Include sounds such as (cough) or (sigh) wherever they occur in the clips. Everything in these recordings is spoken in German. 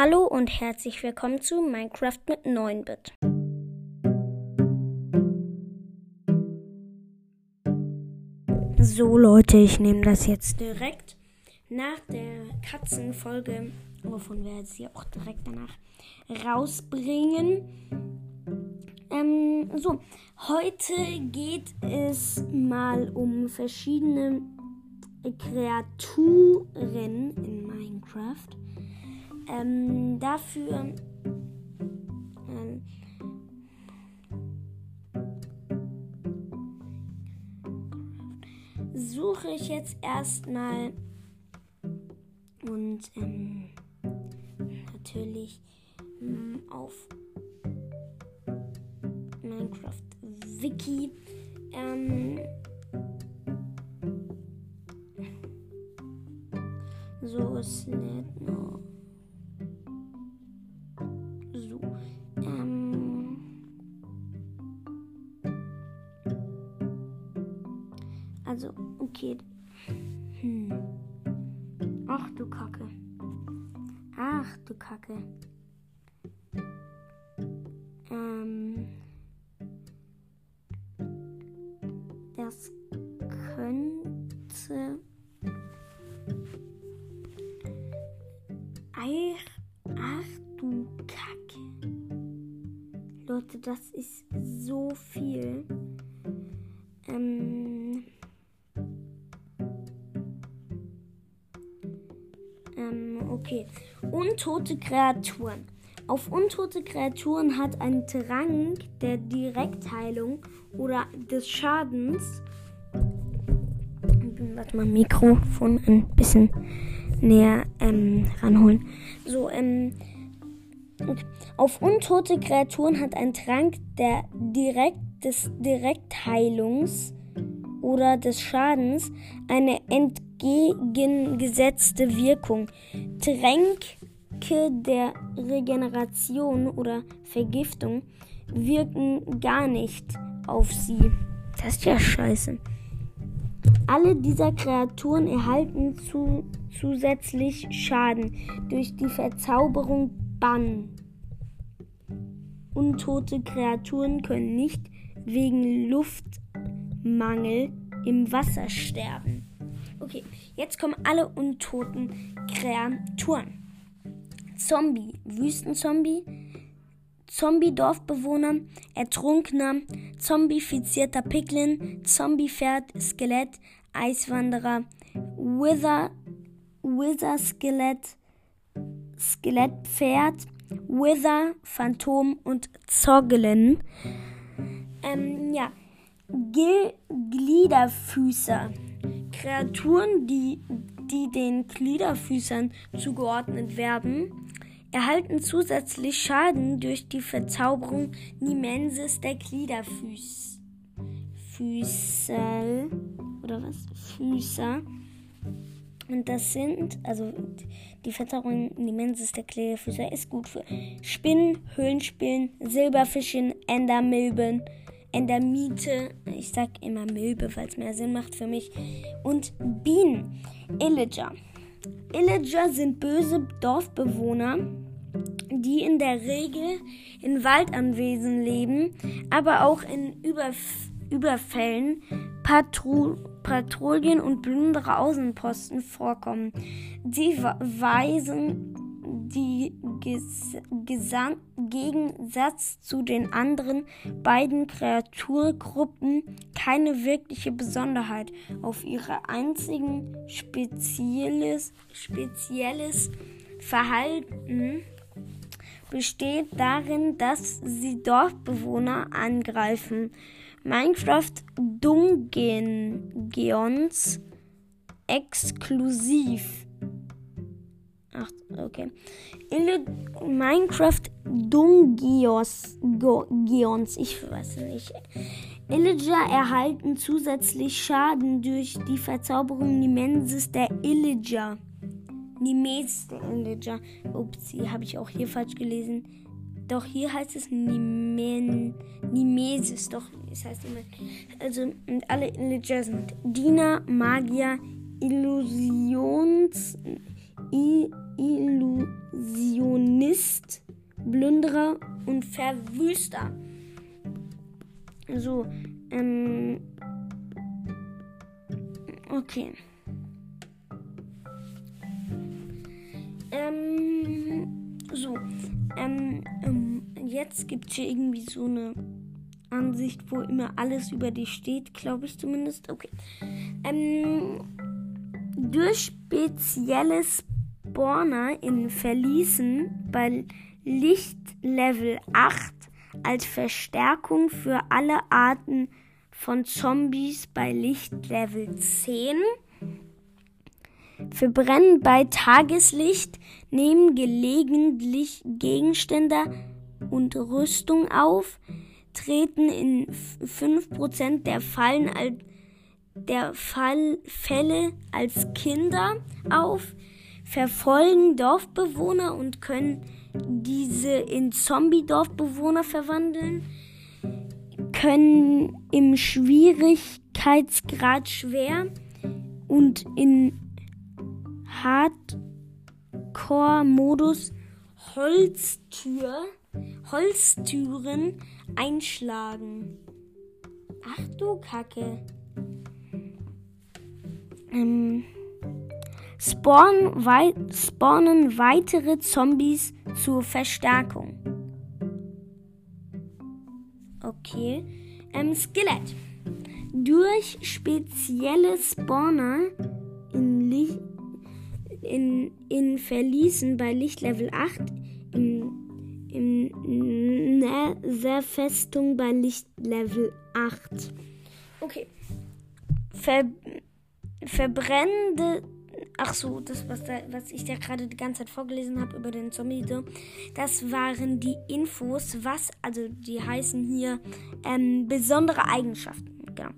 Hallo und herzlich willkommen zu Minecraft mit 9-Bit. So Leute, ich nehme das jetzt direkt nach der Katzenfolge, wovon wir hier auch direkt danach rausbringen. Ähm, so, heute geht es mal um verschiedene Kreaturen in Minecraft. Ähm, dafür ähm, suche ich jetzt erstmal und ähm, natürlich ähm, auf Minecraft Wiki ähm, so ist okay hm. ach du Kacke ach du Kacke ähm, das könnte Ach, ach du Kacke. Leute, das ist so viel. Ähm, okay. Untote Kreaturen. Auf untote Kreaturen hat ein Trank der Direktheilung oder des Schadens. Warte mal, Mikrofon ein bisschen näher ähm, ranholen. So, ähm, auf untote Kreaturen hat ein Trank der direkt, des Direktheilungs oder des Schadens eine entgegengesetzte Wirkung. Tränke der Regeneration oder Vergiftung wirken gar nicht auf sie. Das ist ja scheiße. Alle dieser Kreaturen erhalten zu, zusätzlich Schaden durch die Verzauberung Bann. Untote Kreaturen können nicht wegen Luftmangel im Wasser sterben. Okay, jetzt kommen alle untoten Kreaturen. Zombie, Wüstenzombie, Zombie-Dorfbewohner, Ertrunkener, zombifizierter Piglin, Zombie-Pferd, Skelett, Eiswanderer, Wither, Wither-Skelett, Skelettpferd, Wither, Phantom und Zoglin. Ähm, ja. Gliederfüßer. Kreaturen, die, die den Gliederfüßern zugeordnet werden, erhalten zusätzlich Schaden durch die Verzauberung Nimensis der Gliederfüßer. Füßer oder was? Füßer. Und das sind, also die Verzauberung Nimensis der Gliederfüßer ist gut für Spinnen, Höhlenspinnen, Silberfischen, Endermilben, Endermite, ich sag immer weil es mehr Sinn macht für mich, und Bienen, Illager. Illager sind böse Dorfbewohner, die in der Regel in Waldanwesen leben, aber auch in Überf Überfällen, Patru Patrouillen und plündere Außenposten vorkommen. Sie weisen die Ges Gesam Gegensatz zu den anderen beiden Kreaturgruppen keine wirkliche Besonderheit auf ihre einzigen spezielles, spezielles Verhalten besteht darin, dass sie Dorfbewohner angreifen. Minecraft Dungeons exklusiv. Ach, okay. Ille Minecraft Dungeons, Geons, ich weiß nicht. Illager erhalten zusätzlich Schaden durch die Verzauberung Nimensis der Illager. Nimes der Illager. Ups, hier habe ich auch hier falsch gelesen. Doch hier heißt es Nimen, Nimesis. Doch, es heißt immer. Also, und alle Illager sind Diener, Magier, Illusions. I Illusionisten Nist, Plünderer und Verwüster. So, ähm. Okay. Ähm. So. Ähm, ähm jetzt gibt es hier irgendwie so eine Ansicht, wo immer alles über dich steht, glaube ich zumindest. Okay. Ähm, durch spezielle Spawner in Verließen bei Lichtlevel 8 als Verstärkung für alle Arten von Zombies bei Lichtlevel 10. Verbrennen bei Tageslicht, nehmen gelegentlich Gegenstände und Rüstung auf, treten in 5% der Fallen als der Fall, Fälle als Kinder auf, verfolgen Dorfbewohner und können diese in Zombie-Dorfbewohner verwandeln, können im Schwierigkeitsgrad schwer und in Hardcore-Modus Holztür, Holztüren einschlagen. Ach du Kacke. Ähm, spawn wei spawnen weitere Zombies zur Verstärkung. Okay. Ähm, Skelett. Durch spezielle Spawner in, Licht, in, in Verließen bei Lichtlevel 8 im, im Nether-Festung bei Lichtlevel 8. Okay. Ver verbrennende. Ach so, das, was, da, was ich da gerade die ganze Zeit vorgelesen habe über den Zombie, das waren die Infos, was, also die heißen hier ähm, besondere Eigenschaften. Genau.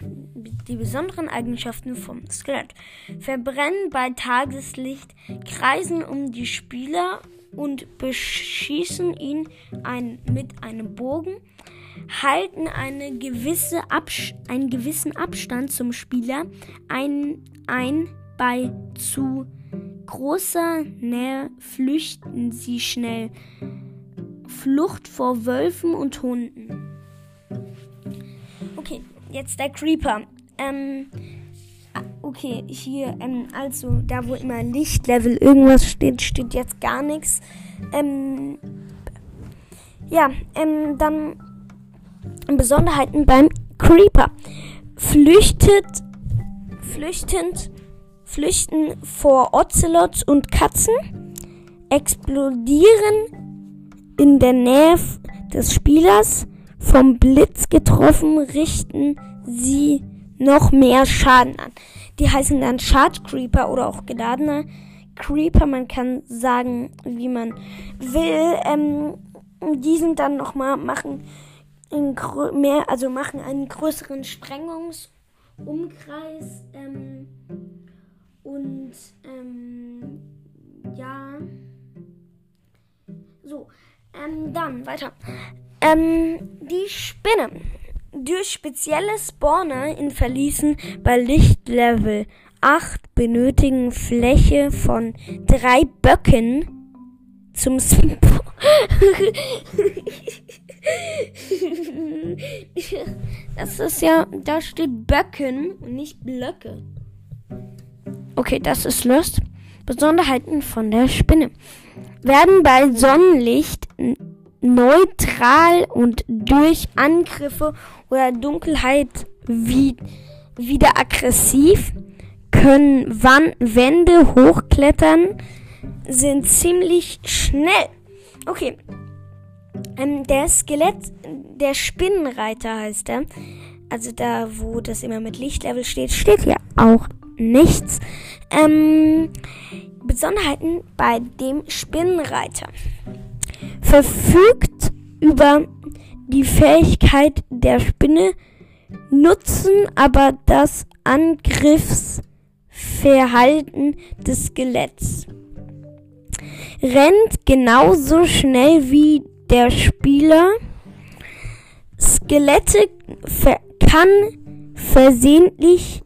Die besonderen Eigenschaften vom Skelett. Verbrennen bei Tageslicht, kreisen um die Spieler und beschießen ihn ein, mit einem Bogen halten eine gewisse einen gewissen Abstand zum Spieler ein, ein. Bei zu großer Nähe flüchten sie schnell. Flucht vor Wölfen und Hunden. Okay, jetzt der Creeper. Ähm, okay, hier, ähm, also da wo immer Lichtlevel irgendwas steht, steht jetzt gar nichts. Ähm, ja, ähm, dann Besonderheiten beim Creeper. Flüchtet, flüchtend, flüchten vor Ocelots und Katzen, explodieren in der Nähe des Spielers, vom Blitz getroffen, richten sie noch mehr Schaden an. Die heißen dann Charge Creeper oder auch geladener Creeper. Man kann sagen, wie man will. Ähm, die sind dann nochmal machen mehr, also machen einen größeren Sprengungsumkreis ähm, und ähm, ja, so, ähm, dann weiter. Ähm, die Spinne. Durch spezielle Spawner in Verließen bei Lichtlevel 8 benötigen Fläche von drei Böcken zum Sp (laughs) Das ist ja, da steht Böcken und nicht Blöcke. Okay, das ist Lust. Besonderheiten von der Spinne. Werden bei Sonnenlicht neutral und durch Angriffe oder Dunkelheit wie, wieder aggressiv, können Wan Wände hochklettern, sind ziemlich schnell. Okay, ähm, der Skelett, der Spinnenreiter heißt er. Also da, wo das immer mit Lichtlevel steht, steht hier auch nichts. Ähm, Besonderheiten bei dem Spinnenreiter. Verfügt über die Fähigkeit der Spinne, nutzen aber das Angriffsverhalten des Skeletts. Rennt genauso schnell wie der Spieler Skelette ver kann versehentlich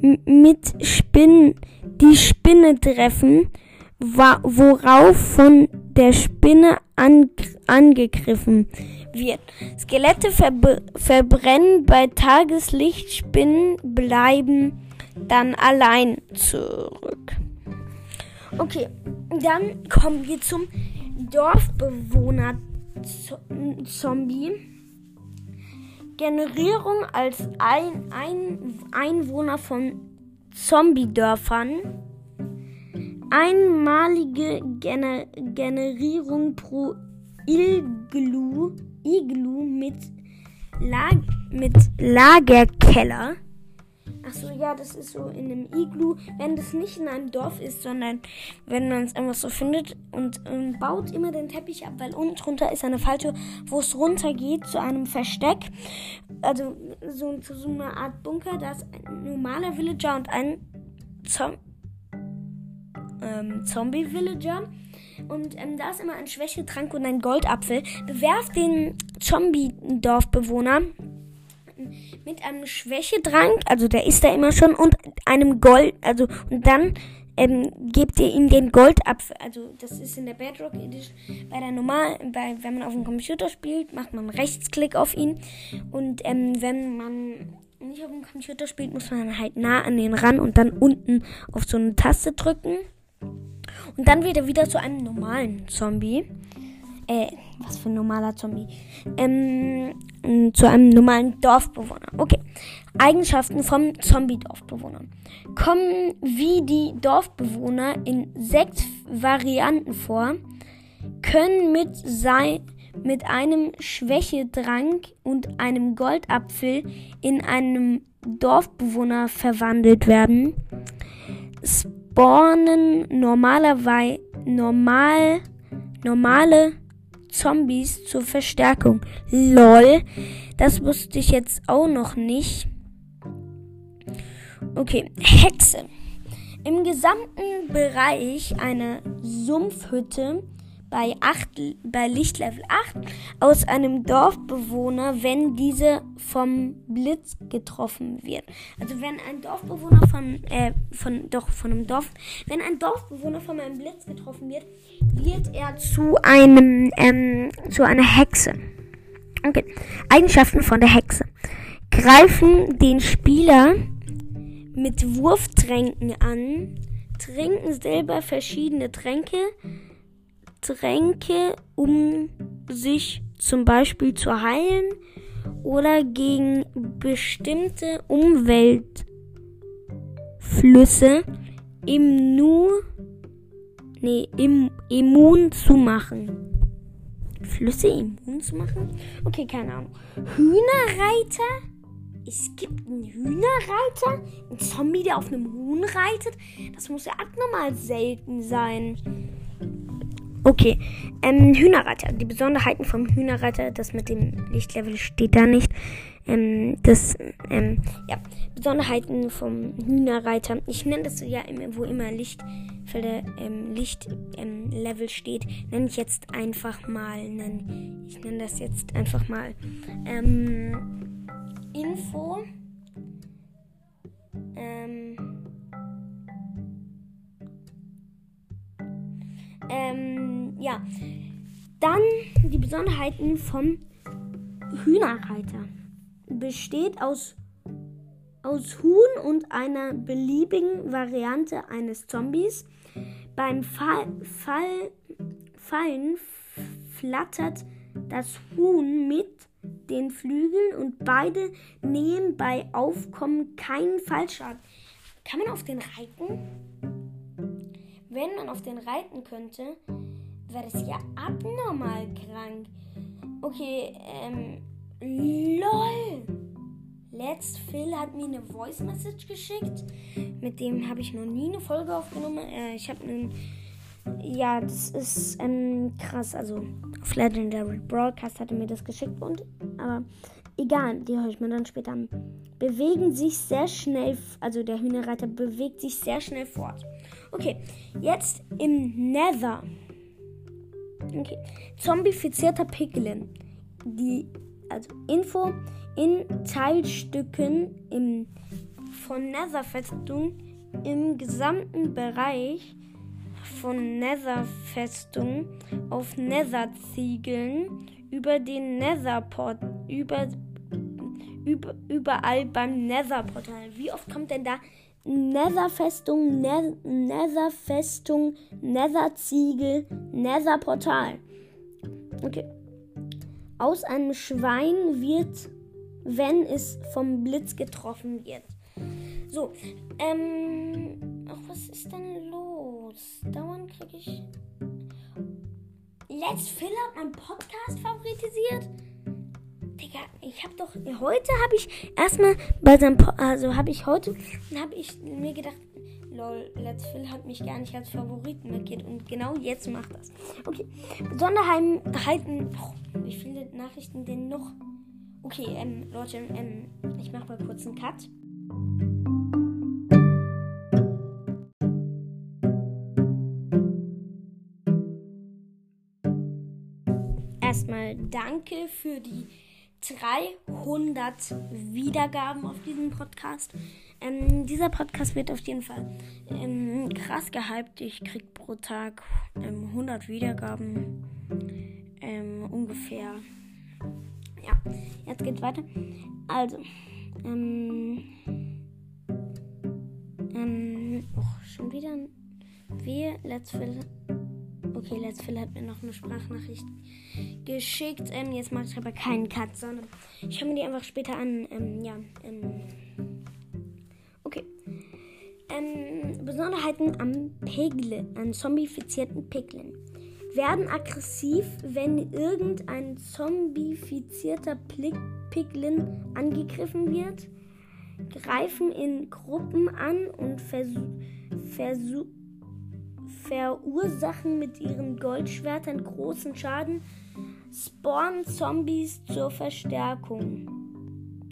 mit Spinnen die Spinne treffen, worauf von der Spinne an, angegriffen wird. Skelette verb verbrennen bei Tageslicht, Spinnen bleiben dann allein zurück. Okay, dann kommen wir zum Dorfbewohner-Zombie. Generierung als ein, ein Einwohner von Zombie-Dörfern. Einmalige Gener Generierung pro Iglu, Iglu mit, Lag mit Lagerkeller. Achso, ja, das ist so in einem Iglu. Wenn das nicht in einem Dorf ist, sondern wenn man es einfach so findet und ähm, baut immer den Teppich ab, weil unten drunter ist eine Falltür, wo es runter geht zu einem Versteck. Also so, zu so einer Art Bunker. Da ist ein normaler Villager und ein Zom ähm, Zombie-Villager. Und ähm, da ist immer ein Schwächetrank und ein Goldapfel. Bewerft den Zombie-Dorfbewohner mit einem Schwächedrank, also der ist da immer schon, und einem Gold, also und dann ähm, gebt ihr ihm den Goldapfel. Also das ist in der Bedrock Edition. Bei der normal, bei, wenn man auf dem Computer spielt, macht man Rechtsklick auf ihn. Und ähm, wenn man nicht auf dem Computer spielt, muss man halt nah an den ran und dann unten auf so eine Taste drücken. Und dann wird er wieder zu einem normalen Zombie. Äh, was für ein normaler Zombie. Ähm, zu einem normalen Dorfbewohner. Okay. Eigenschaften vom Zombie-Dorfbewohner. Kommen wie die Dorfbewohner in sechs Varianten vor, können mit, sein, mit einem Schwächedrank und einem Goldapfel in einem Dorfbewohner verwandelt werden. Spawnen normalerweise normal, normale Zombies zur Verstärkung. Lol. Das wusste ich jetzt auch noch nicht. Okay, Hexe. Im gesamten Bereich eine Sumpfhütte bei, 8, bei Lichtlevel 8 aus einem Dorfbewohner, wenn diese vom Blitz getroffen wird. Also wenn ein Dorfbewohner von, äh, von, doch, von einem Dorf, wenn ein Dorfbewohner von einem Blitz getroffen wird, wird er zu einem, ähm, zu einer Hexe. Okay. Eigenschaften von der Hexe. Greifen den Spieler mit Wurftränken an, trinken selber verschiedene Tränke, Tränke, um sich zum Beispiel zu heilen oder gegen bestimmte Umweltflüsse im nur nee, im, immun zu machen. Flüsse immun zu machen? Okay, keine Ahnung. Hühnerreiter? Es gibt einen Hühnerreiter? Ein Zombie, der auf einem Huhn reitet? Das muss ja abnormal selten sein. Okay, ähm, Hühnerreiter. Die Besonderheiten vom Hühnerreiter, das mit dem Lichtlevel steht da nicht. Ähm, das, ähm, ja, Besonderheiten vom Hühnerreiter. Ich nenne das ja immer, wo immer Lichtfelder, ähm, Lichtlevel ähm, steht, nenne ich jetzt einfach mal, nennen, ich nenne das jetzt einfach mal, ähm, Info, ähm, Ähm, ja. Dann die Besonderheiten vom Hühnerreiter. Besteht aus, aus Huhn und einer beliebigen Variante eines Zombies. Beim Fall, Fall, Fallen flattert das Huhn mit den Flügeln und beide nehmen bei Aufkommen keinen Fallschaden. Kann man auf den reiten? Wenn man auf den reiten könnte, wäre das ja abnormal krank. Okay, ähm, lol. Let's Phil hat mir eine Voice Message geschickt. Mit dem habe ich noch nie eine Folge aufgenommen. Äh, ich habe einen. Ja, das ist ähm, krass. Also auf Legendary Broadcast hat er mir das geschickt und. Aber egal, die höre ich mir dann später an. Bewegen sich sehr schnell. Also der Hühnerreiter bewegt sich sehr schnell fort. Okay, jetzt im Nether. Okay. Zombifizierter Piglin. Die, also Info in Teilstücken im, von Nether-Festung im gesamten Bereich von Nether-Festung auf Nether-Ziegeln über den Netherport, über, über, überall beim Nether-Portal. Wie oft kommt denn da Nether-Festung, ne Nether-Festung, Nether-Ziegel, Nether-Portal? Okay. Aus einem Schwein wird, wenn es vom Blitz getroffen wird. So, ähm, ach, was ist denn los? Dauernd kriege ich. Let's Phil hat meinen Podcast favoritisiert. Digga, ich habe doch heute habe ich erstmal bei seinem po also habe ich heute habe ich mir gedacht, lol, Let's Phil hat mich gar nicht als Favoriten markiert und genau jetzt macht das. Okay, Besonderheiten, oh, wie viele Nachrichten denn noch? Okay, ähm, Leute, ähm, ich mache mal kurz einen Cut. Erstmal danke für die 300 Wiedergaben auf diesem Podcast. Ähm, dieser Podcast wird auf jeden Fall ähm, krass gehypt. Ich krieg pro Tag ähm, 100 Wiedergaben ähm, ungefähr. Ja, jetzt geht's weiter. Also, ähm, ähm, oh, schon wieder ein Let's Fill. Okay, Let's Fill hat mir noch eine Sprachnachricht geschickt. Ähm, jetzt mache ich aber keinen Cut, sondern ich höre mir die einfach später an. Ähm, ja, ähm, okay. Ähm, Besonderheiten am Piglin, an zombifizierten Piglin werden aggressiv, wenn irgendein zombifizierter Piglin angegriffen wird, greifen in Gruppen an und vers versu verursachen mit ihren Goldschwertern großen Schaden, spawnen Zombies zur Verstärkung.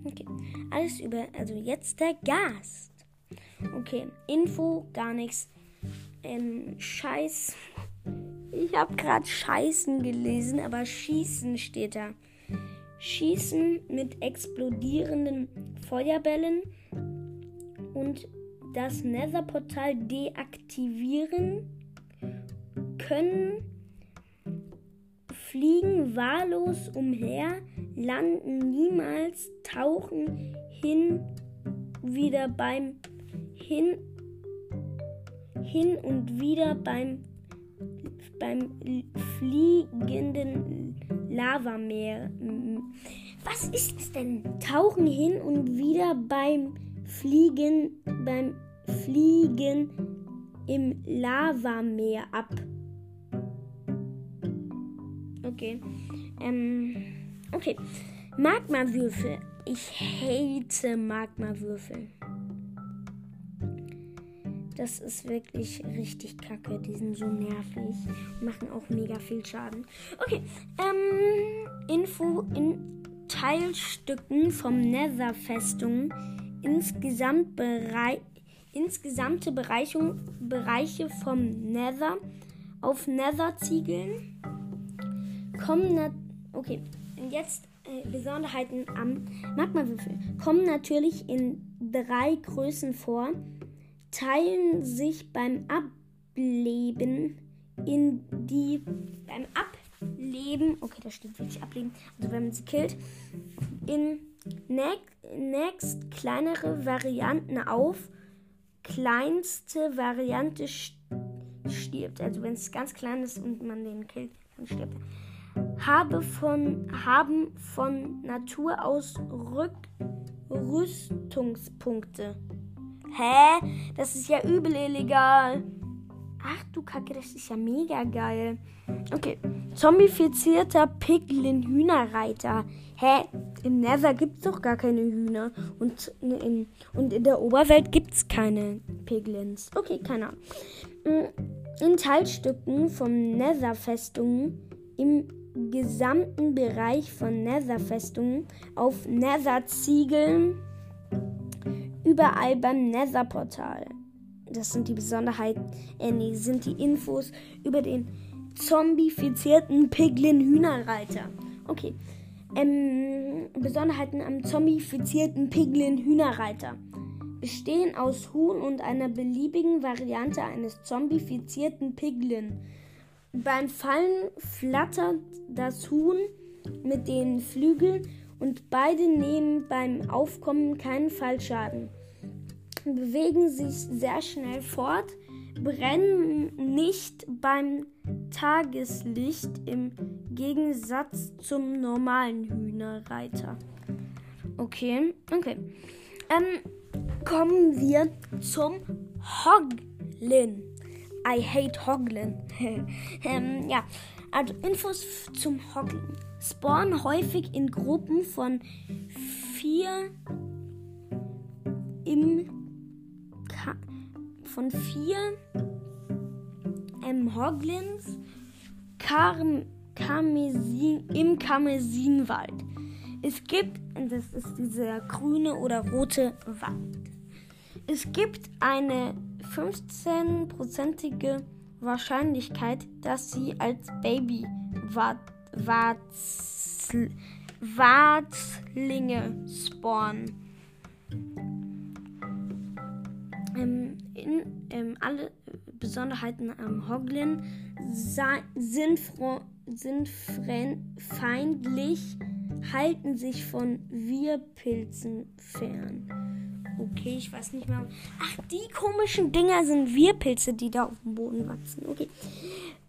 Okay, alles über, also jetzt der Gast. Okay, Info, gar nichts. Ähm, Scheiß ich habe gerade Scheißen gelesen, aber Schießen steht da. Schießen mit explodierenden Feuerbällen und das Netherportal deaktivieren können fliegen wahllos umher, landen niemals, tauchen hin wieder beim hin hin und wieder beim beim fliegenden Lavameer. Was ist es denn? Tauchen hin und wieder beim Fliegen, beim Fliegen im Lavameer ab. Okay. Ähm, okay. Magmawürfel. Ich hate Magmawürfel. Das ist wirklich richtig kacke. Die sind so nervig. Machen auch mega viel Schaden. Okay. Ähm, Info in Teilstücken vom Nether-Festung. Insgesamt Berei insgesamte Bereichung, Bereiche vom Nether auf Nether-Ziegeln kommen. Okay, und jetzt äh, Besonderheiten am Magmawürfel kommen natürlich in drei Größen vor teilen sich beim Ableben in die beim Ableben, okay, da steht wirklich Ableben, also wenn man sie killt, in next kleinere Varianten auf. Kleinste Variante stirbt. Also wenn es ganz klein ist und man den killt, dann stirbt er. Habe von, haben von Natur aus Rüstungspunkte. Hä? Das ist ja übel illegal. Ach du Kacke, das ist ja mega geil. Okay. Zombifizierter Piglin-Hühnerreiter. Hä? Im Nether gibt es doch gar keine Hühner. Und in, und in der Oberwelt gibt es keine Piglins. Okay, keine Ahnung. Mm, in Teilstücken von Nether-Festungen im gesamten Bereich von Nether-Festungen auf Nether-Ziegeln überall beim Nether-Portal. Das sind die Besonderheiten, äh, nee, sind die Infos über den zombifizierten Piglin-Hühnerreiter. Okay. Ähm, Besonderheiten am zombifizierten Piglin-Hühnerreiter. bestehen aus Huhn und einer beliebigen Variante eines zombifizierten Piglin. Beim Fallen flattert das Huhn mit den Flügeln und beide nehmen beim Aufkommen keinen Fallschaden, bewegen sich sehr schnell fort, brennen nicht beim Tageslicht im Gegensatz zum normalen Hühnerreiter. Okay, okay. Ähm, kommen wir zum Hoglin. I hate Hoglin. (laughs) ähm, ja, also Infos zum Hoglin. Spawnen häufig in Gruppen von vier im Ka von vier ähm, Hoglins Karm Karmesin, im Karmesinwald. Es gibt, das ist dieser grüne oder rote Wald. Es gibt eine 15-prozentige Wahrscheinlichkeit, dass sie als Baby Wartlinge spawnen. Ähm, in, ähm, alle Besonderheiten am Hoglin sind, sind feindlich halten sich von Wirpilzen fern. Okay, ich weiß nicht mehr. Ach, die komischen Dinger sind Wirpilze, die da auf dem Boden wachsen. Okay.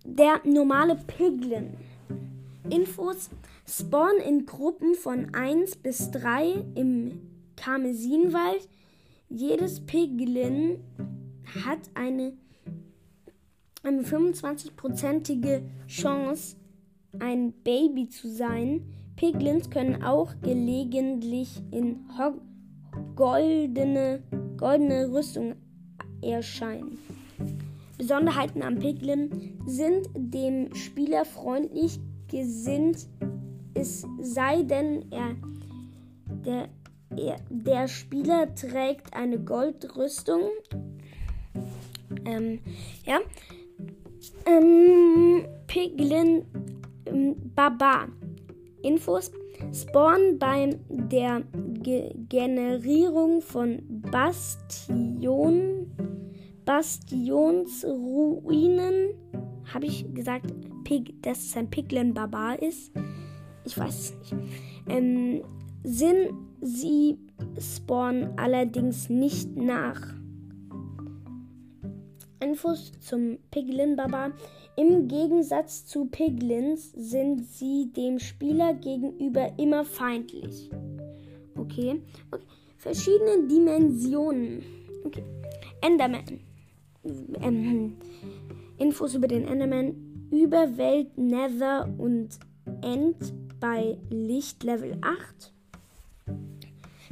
Der normale Piglin. Infos spawn in Gruppen von 1 bis 3 im Karmesinwald. Jedes Piglin hat eine, eine 25-prozentige Chance, ein Baby zu sein. Piglins können auch gelegentlich in goldene, goldene Rüstung erscheinen. Besonderheiten am Piglin sind dem Spieler freundlich gesinnt, es sei denn, er, der, er, der Spieler trägt eine Goldrüstung. Ähm, ja. Ähm, Piglin Baba Infos. Spawn bei der Ge Generierung von Bastion, Bastionsruinen. Habe ich gesagt, Pig, dass es ein Piglin Barbar ist? Ich weiß es nicht. Ähm, sind sie spawnen allerdings nicht nach. Infos zum Piglin Barbar. Im Gegensatz zu Piglins sind sie dem Spieler gegenüber immer feindlich. Okay. okay. Verschiedene Dimensionen. Okay. Enderman. Ähm, Infos über den Enderman. Überwelt, Nether und End bei Licht Level 8.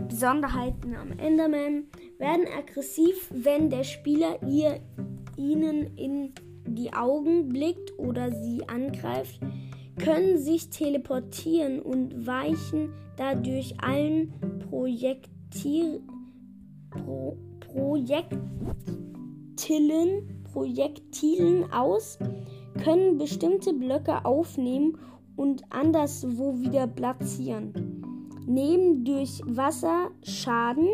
Besonderheiten am Enderman werden aggressiv, wenn der Spieler ihr ihnen in die Augen blickt oder sie angreift, können sich teleportieren und weichen dadurch allen Projektil, Pro, Projektilen, Projektilen aus, können bestimmte Blöcke aufnehmen und anderswo wieder platzieren. Nehmen durch Wasser Schaden,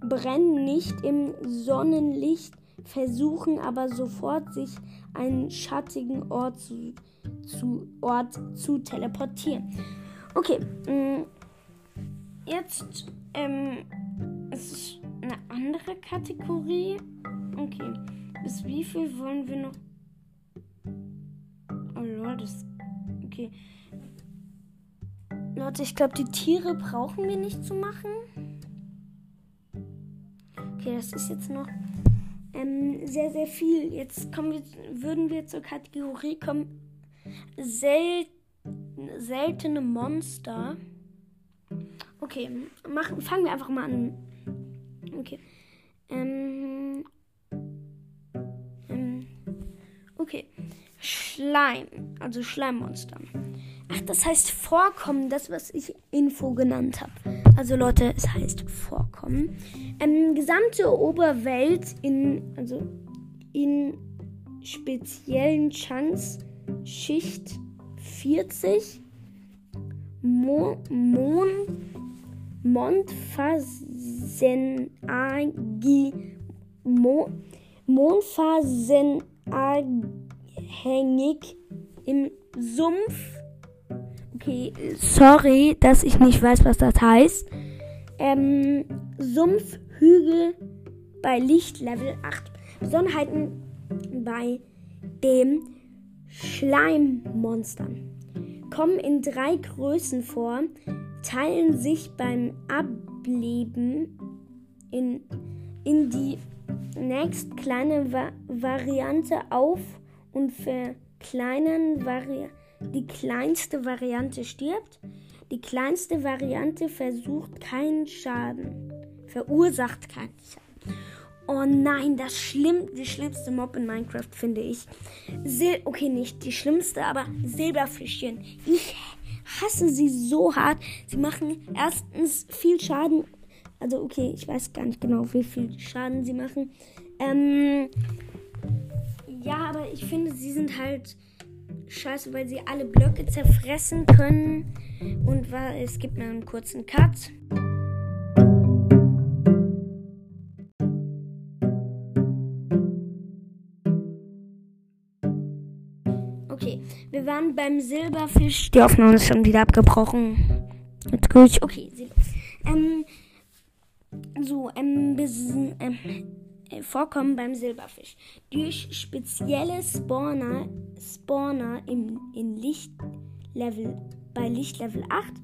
brennen nicht im Sonnenlicht versuchen aber sofort sich einen schattigen Ort zu, zu, Ort zu teleportieren. Okay, mm, jetzt ähm, es ist eine andere Kategorie. Okay, bis wie viel wollen wir noch? Oh Leute, das okay. Leute, ich glaube, die Tiere brauchen wir nicht zu machen. Okay, das ist jetzt noch ähm, sehr, sehr viel. Jetzt kommen wir, würden wir zur Kategorie kommen. Sel seltene Monster. Okay, machen, fangen wir einfach mal an. Okay. Ähm, ähm, okay. Schleim, also Schleimmonster. Ach, das heißt Vorkommen, das, was ich Info genannt habe. Also Leute, es heißt Vorkommen. Ähm, gesamte Oberwelt in, also in speziellen Chunks, Schicht 40, Mo Mon Mondphasenagi Mo, Mondphasenabhängig im Sumpf. Okay, sorry, dass ich nicht weiß, was das heißt. Ähm, Sumpfhügel bei Lichtlevel 8. Besonderheiten bei dem Schleimmonstern kommen in drei Größen vor, teilen sich beim Ableben in, in die nächst kleine Va Variante auf und verkleinern Vari die kleinste Variante stirbt. Die kleinste Variante versucht keinen Schaden, verursacht keinen Schaden. Oh nein, das schlimm, die schlimmste Mob in Minecraft finde ich. Sil okay, nicht die schlimmste, aber Silberfischchen. Ich hasse sie so hart. Sie machen erstens viel Schaden. Also okay, ich weiß gar nicht genau, wie viel Schaden sie machen. Ähm, ja, aber ich finde, sie sind halt scheiße, weil sie alle Blöcke zerfressen können. Und es gibt mir einen kurzen Cut. Okay, wir waren beim Silberfisch. Die Aufnahme ist schon wieder abgebrochen. Jetzt gut. Okay, ähm, so, ähm, bis, ähm, äh, Vorkommen beim Silberfisch. Durch spezielle Spawner, Spawner im, in Lichtlevel, bei Lichtlevel 8,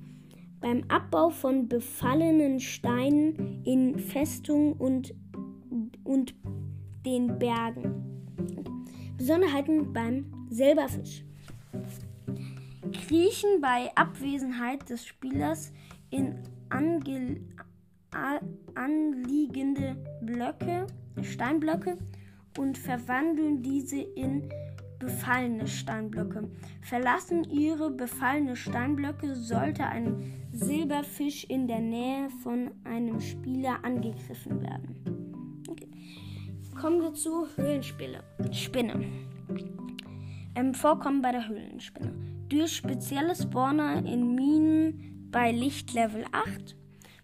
beim Abbau von befallenen Steinen in Festungen und, und den Bergen. Besonderheiten beim Silberfisch. Kriechen bei Abwesenheit des Spielers in ange anliegende Blöcke Steinblöcke und verwandeln diese in befallene Steinblöcke. Verlassen ihre befallene Steinblöcke, sollte ein Silberfisch in der Nähe von einem Spieler angegriffen werden. Okay. Kommen wir zur Höhlenspinne. Spinne. Ähm, Vorkommen bei der Höhlenspinne. Durch spezielle Spawner in Minen bei Lichtlevel 8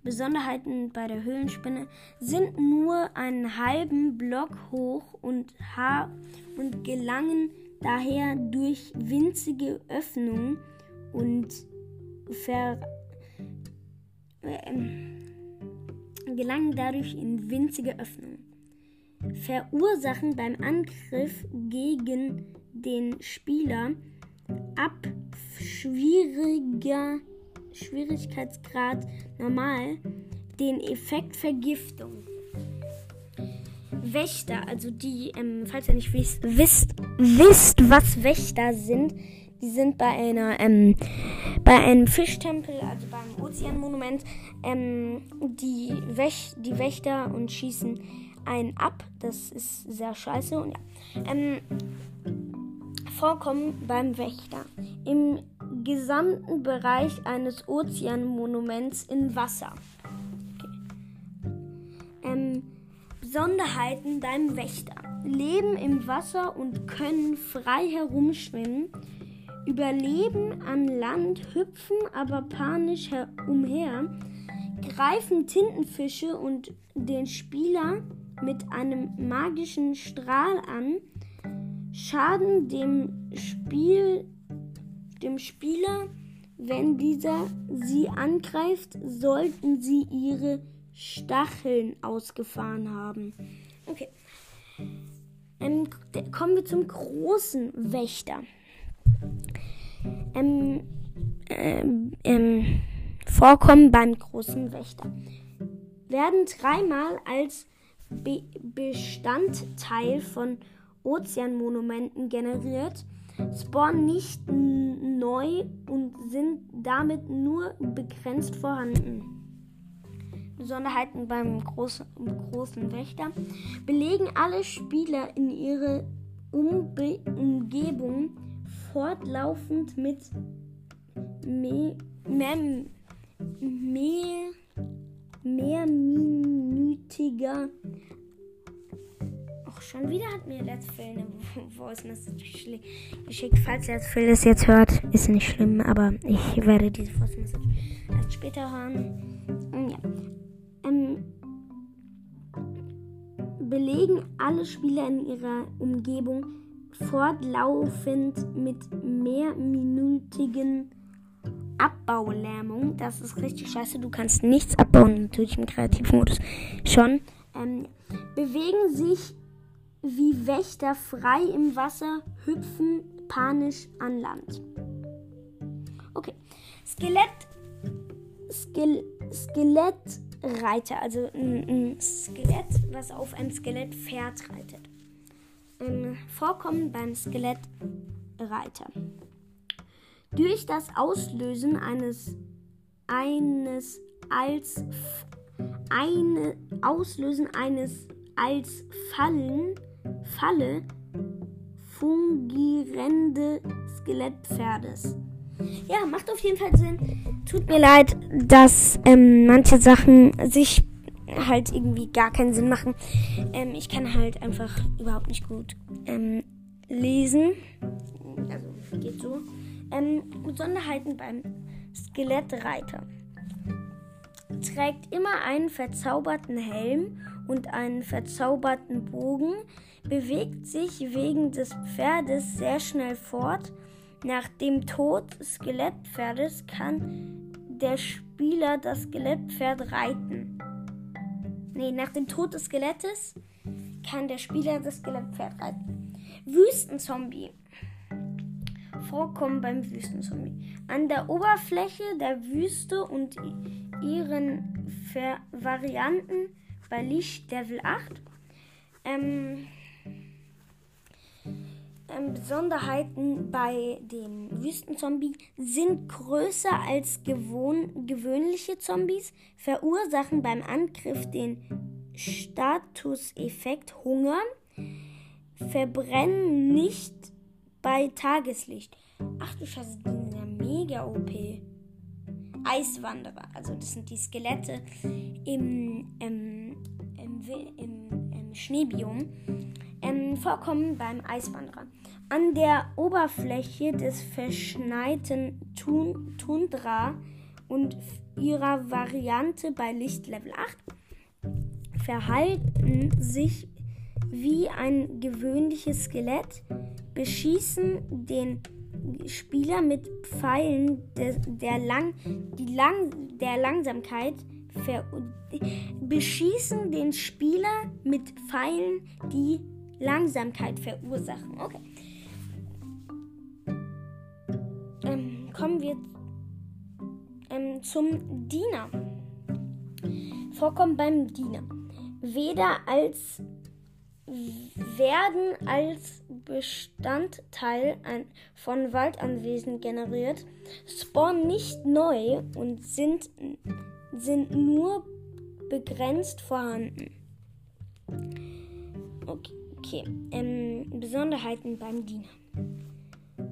Besonderheiten bei der Höhlenspinne sind nur einen halben Block hoch und, und gelangen daher durch winzige Öffnungen und ver äh, gelangen dadurch in winzige Öffnungen. Verursachen beim Angriff gegen den Spieler ab schwieriger Schwierigkeitsgrad normal den Effekt Vergiftung. Wächter, also die, ähm, falls ihr nicht wisst, wisst, wisst, was Wächter sind, die sind bei einer, ähm, bei einem Fischtempel, also beim Ozeanmonument, ähm, die, Wäch die Wächter und schießen einen ab. Das ist sehr scheiße. Und ja. Ähm, Vorkommen beim Wächter. Im gesamten Bereich eines Ozeanmonuments in Wasser. Okay. Ähm, Besonderheiten beim Wächter. Leben im Wasser und können frei herumschwimmen, überleben an Land, hüpfen aber panisch umher, greifen Tintenfische und den Spieler mit einem magischen Strahl an, schaden dem Spiel dem Spieler, wenn dieser sie angreift, sollten sie ihre Stacheln ausgefahren haben. Okay. Ähm, kommen wir zum großen Wächter. Ähm, ähm, ähm, Vorkommen beim großen Wächter. Werden dreimal als Be Bestandteil von Ozeanmonumenten generiert spawnen nicht neu und sind damit nur begrenzt vorhanden. Besonderheiten beim großen, großen Wächter belegen alle Spieler in ihre Umbe Umgebung fortlaufend mit mehr, mehr, mehr, mehrminütiger Schon wieder hat mir Let's Phil eine Voice Message geschickt. Falls Let's Phil das jetzt hört, ist nicht schlimm, aber ich werde diese Voice Message erst später hören. Ja. Ähm, belegen alle Spieler in ihrer Umgebung fortlaufend mit mehrminütigen Abbaulähmung. Das ist richtig scheiße. Du kannst nichts abbauen, natürlich im Kreativmodus schon. Ähm, bewegen sich wie Wächter frei im Wasser, hüpfen panisch an Land. Okay. Skelett. Ske Skelettreiter. Also ein, ein, Skelett, was auf ein Skelettpferd reitet. Ähm, vorkommen beim Skelettreiter. Durch das Auslösen eines eines als eine Auslösen eines als Fallen Falle fungierende Skelettpferdes. Ja, macht auf jeden Fall Sinn. Tut mir leid, dass ähm, manche Sachen sich halt irgendwie gar keinen Sinn machen. Ähm, ich kann halt einfach überhaupt nicht gut ähm, lesen. Also geht so. Ähm, Besonderheiten beim Skelettreiter. Trägt immer einen verzauberten Helm und einen verzauberten Bogen, bewegt sich wegen des Pferdes sehr schnell fort. Nach dem Tod des Skelettpferdes kann der Spieler das Skelettpferd reiten. Nee, nach dem Tod des Skelettes kann der Spieler das Skelettpferd reiten. Wüstenzombie. Vorkommen beim Wüstenzombie. An der Oberfläche der Wüste und ihren Ver Varianten bei Licht Level 8. Ähm, ähm, Besonderheiten bei dem Wüstenzombie sind größer als gewohn gewöhnliche Zombies, verursachen beim Angriff den Statuseffekt Hunger, verbrennen nicht bei Tageslicht. Ach du Scheiße, die sind ja mega OP. Eiswanderer, also das sind die Skelette im, im, im, im, Schneebiom, ähm, vorkommen beim Eiswanderer. An der Oberfläche des verschneiten Tun Tundra und ihrer Variante bei Lichtlevel 8 verhalten sich wie ein gewöhnliches Skelett, beschießen den Spieler mit Pfeilen der, der, Lang, die Lang, der Langsamkeit beschießen den Spieler mit Pfeilen, die Langsamkeit verursachen. Okay. Ähm, kommen wir ähm, zum Diener. Vorkommen beim Diener. Weder als werden als Bestandteil von Waldanwesen generiert, spawnen nicht neu und sind, sind nur begrenzt vorhanden. Okay. Ähm, Besonderheiten beim Diener.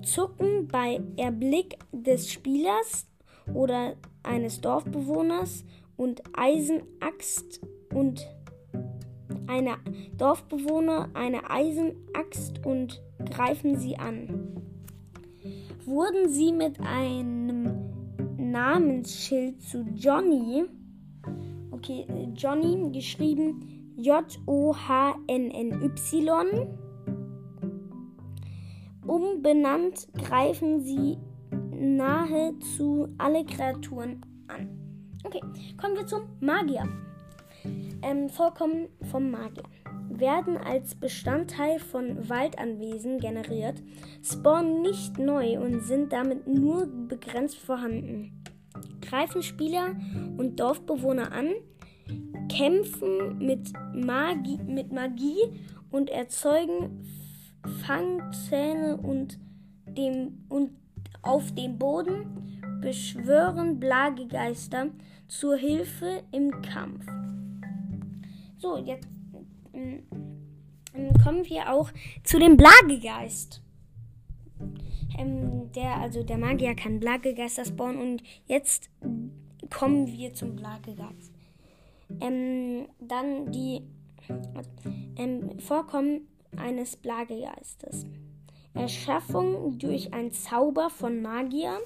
Zucken bei Erblick des Spielers oder eines Dorfbewohners und Eisenaxt und eine Dorfbewohner eine Eisenaxt und greifen sie an. Wurden sie mit einem Namensschild zu Johnny, okay, Johnny geschrieben J-O-H-N-N-Y, umbenannt, greifen sie nahezu alle Kreaturen an. Okay, kommen wir zum Magier ähm, Vorkommen vom Magier werden als Bestandteil von Waldanwesen generiert, spawnen nicht neu und sind damit nur begrenzt vorhanden. Greifen Spieler und Dorfbewohner an, kämpfen mit Magie, mit Magie und erzeugen Fangzähne und, dem, und auf dem Boden beschwören Blagegeister zur Hilfe im Kampf. So, jetzt ähm, kommen wir auch zu dem Blagegeist. Ähm, der, also der Magier kann Blagegeister spawnen und jetzt kommen wir zum Blagegeist. Ähm, dann die ähm, Vorkommen eines Blagegeistes. Erschaffung durch einen Zauber von Magier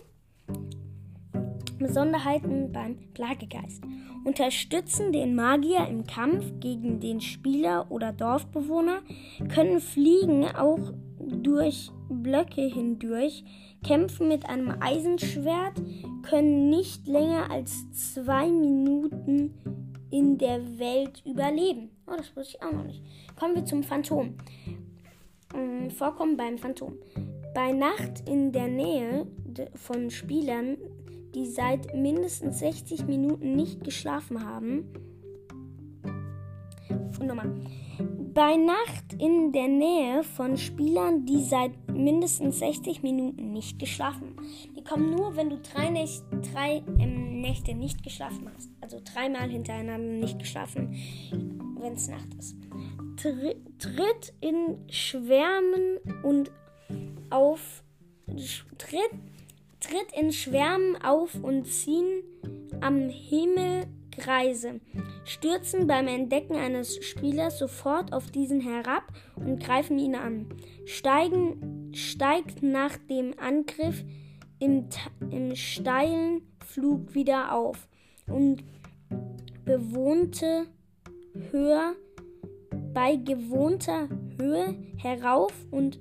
Besonderheiten beim Plagegeist. Unterstützen den Magier im Kampf gegen den Spieler oder Dorfbewohner, können Fliegen auch durch Blöcke hindurch, kämpfen mit einem Eisenschwert, können nicht länger als zwei Minuten in der Welt überleben. Oh, das wusste ich auch noch nicht. Kommen wir zum Phantom. Ähm, Vorkommen beim Phantom. Bei Nacht in der Nähe von Spielern, die seit mindestens 60 Minuten nicht geschlafen haben. Und nochmal. Bei Nacht in der Nähe von Spielern, die seit mindestens 60 Minuten nicht geschlafen haben. Die kommen nur, wenn du drei, Nächte, drei ähm, Nächte nicht geschlafen hast. Also dreimal hintereinander nicht geschlafen, wenn es Nacht ist. Tr tritt in Schwärmen und auf tritt, tritt in Schwärmen auf und ziehen am Himmel Kreise, stürzen beim Entdecken eines Spielers sofort auf diesen herab und greifen ihn an, steigen, steigt nach dem Angriff im, im steilen Flug wieder auf und bewohnte Höhe bei gewohnter Höhe herauf und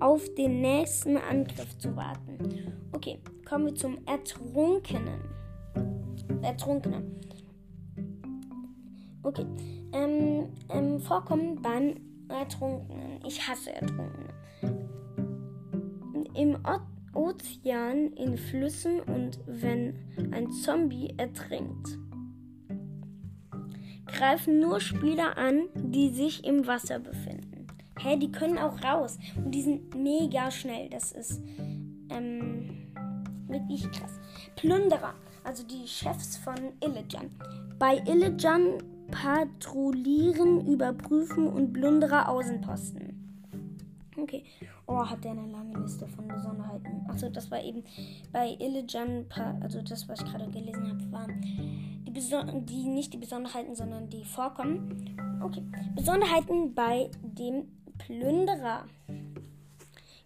auf den nächsten Angriff zu warten. Okay, kommen wir zum Ertrunkenen. Ertrunkene. Okay. Ähm, ähm, Vorkommen beim Ertrunkenen. Ich hasse Ertrunkene. Im o Ozean, in Flüssen und wenn ein Zombie ertrinkt. Greifen nur Spieler an, die sich im Wasser befinden. Hä, die können auch raus. Und die sind mega schnell. Das ist ähm, wirklich krass. Plünderer, also die Chefs von Illijan. Bei Illijan patrouillieren, überprüfen und Plünderer Außenposten. Okay. Oh, hat der eine lange Liste von Besonderheiten. Achso, das war eben bei Illijan, also das, was ich gerade gelesen habe, waren die, die nicht die Besonderheiten, sondern die Vorkommen. Okay. Besonderheiten bei dem Plünderer.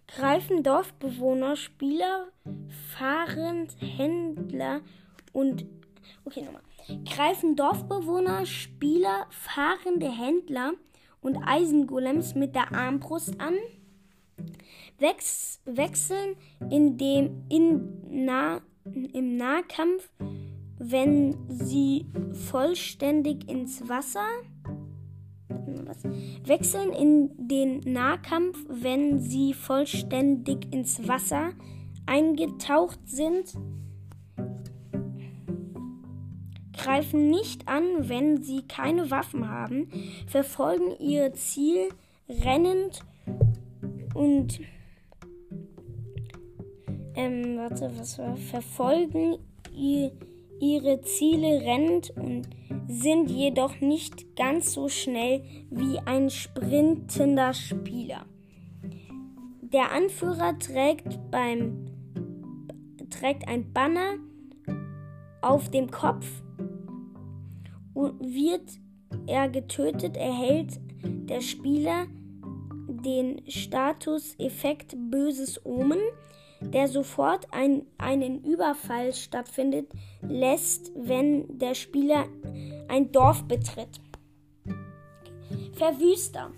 Greifen Dorfbewohner, Spieler, Fahrend, Händler und. Okay, nochmal greifen Dorfbewohner, Spieler, fahrende Händler und Eisengolems mit der Armbrust an, wechseln in dem, in nah, im Nahkampf, wenn sie vollständig ins Wasser wechseln in den Nahkampf, wenn sie vollständig ins Wasser eingetaucht sind greifen nicht an, wenn sie keine Waffen haben, verfolgen ihr Ziel rennend und ähm, warte, was war? Verfolgen ihr, ihre Ziele rennend und sind jedoch nicht ganz so schnell wie ein sprintender Spieler. Der Anführer trägt beim trägt ein Banner auf dem Kopf wird er getötet, erhält der Spieler den Status-Effekt Böses Omen, der sofort ein, einen Überfall stattfindet lässt, wenn der Spieler ein Dorf betritt. Verwüster.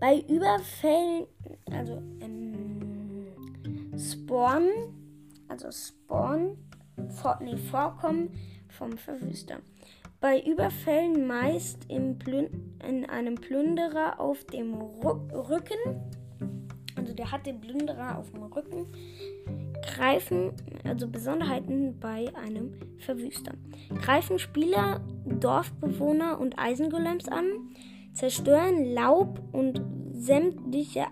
Bei Überfällen, also ähm, Spawn, also Spawn, vor, nee, Vorkommen vom Verwüster. Bei Überfällen meist in einem Plünderer auf dem Rücken, also der hat den Plünderer auf dem Rücken, greifen, also Besonderheiten bei einem Verwüster. Greifen Spieler, Dorfbewohner und Eisengolems an, zerstören Laub und sämtliche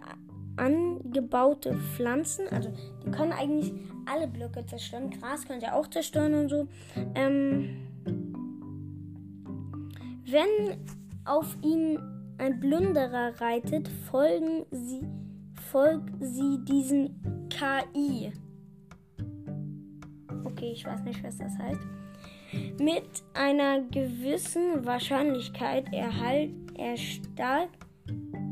angebaute Pflanzen. Also die können eigentlich alle Blöcke zerstören. Gras könnt ihr auch zerstören und so. Ähm, wenn auf ihn ein Plünderer reitet, folgen sie, folgt sie diesen KI. Okay, ich weiß nicht, was das heißt. Mit einer gewissen Wahrscheinlichkeit erhalt, erstar,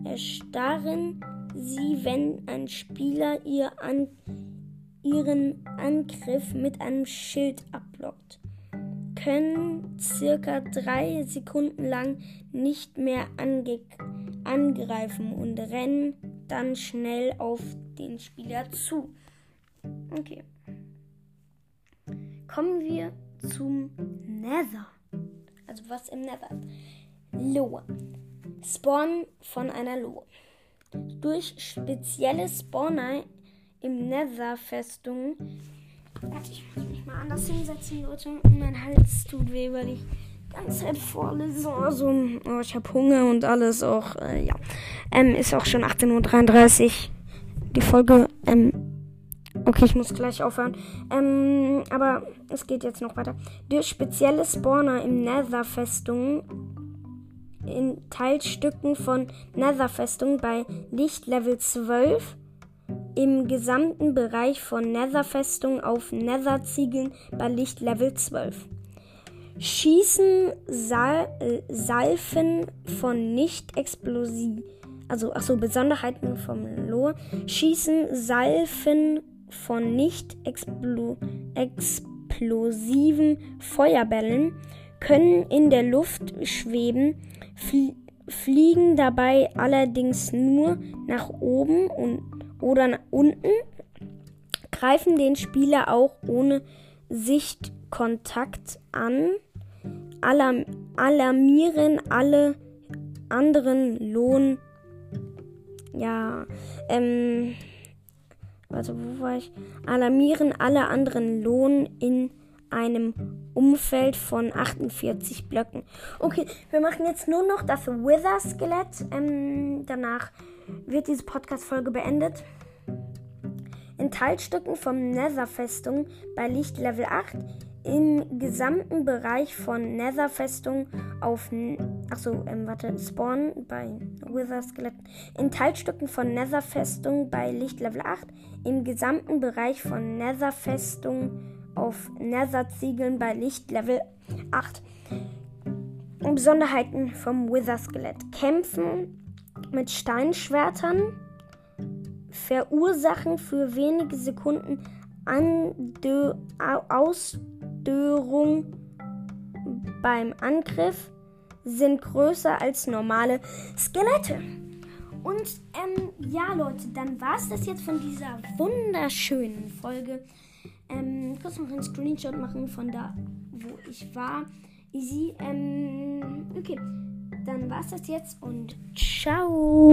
erstarren sie, wenn ein Spieler ihr an, ihren Angriff mit einem Schild ab können circa drei Sekunden lang nicht mehr angreifen und rennen dann schnell auf den Spieler zu. Okay. Kommen wir zum Nether. Also was im Nether ist. Spawn von einer Lohe. Durch spezielle Spawner im Nether-Festung. Warte, ich muss mich mal anders hinsetzen, Leute. Mein Hals tut weh, weil ich ganze Zeit vorlese. Also, oh, ich habe Hunger und alles auch. Äh, ja. Ähm, ist auch schon 18.33 Uhr. Die Folge. Ähm, okay, ich muss gleich aufhören. Ähm, aber es geht jetzt noch weiter. Durch spezielle Spawner im Nether-Festung in Teilstücken von Nether-Festung bei Lichtlevel 12 im gesamten Bereich von Nether-Festung auf Nether-Ziegeln bei Lichtlevel 12. Schießen Sal äh, von nicht explosiv also achso Besonderheiten vom Lore schießen Salven von nicht explo explosiven Feuerbällen können in der Luft schweben flie fliegen dabei allerdings nur nach oben und, oder nach unten, greifen den Spieler auch ohne Sichtkontakt an, alarm alarmieren alle anderen Lohn. Ja, ähm. Also, wo war ich? Alarmieren alle anderen Lohn in einem Umfeld von 48 Blöcken. Okay, wir machen jetzt nur noch das Wither-Skelett. Ähm, danach wird diese Podcast-Folge beendet. In Teilstücken vom Nether-Festung bei Licht Level 8 im gesamten Bereich von Nether-Festung auf. Achso, ähm, warte, Spawn bei Wither-Skelett. In Teilstücken von Nether-Festung bei Licht Level 8 im gesamten Bereich von Nether-Festung auf Nether-Ziegeln bei Licht Level 8. Besonderheiten vom Wither-Skelett. Kämpfen mit Steinschwertern verursachen für wenige Sekunden Andö Ausdörung beim Angriff, sind größer als normale Skelette. Und ähm, ja, Leute, dann war es das jetzt von dieser wunderschönen Folge. Ähm, kurz noch einen Screenshot machen von da, wo ich war. Easy. Ähm, okay. Dann war's das jetzt und ciao.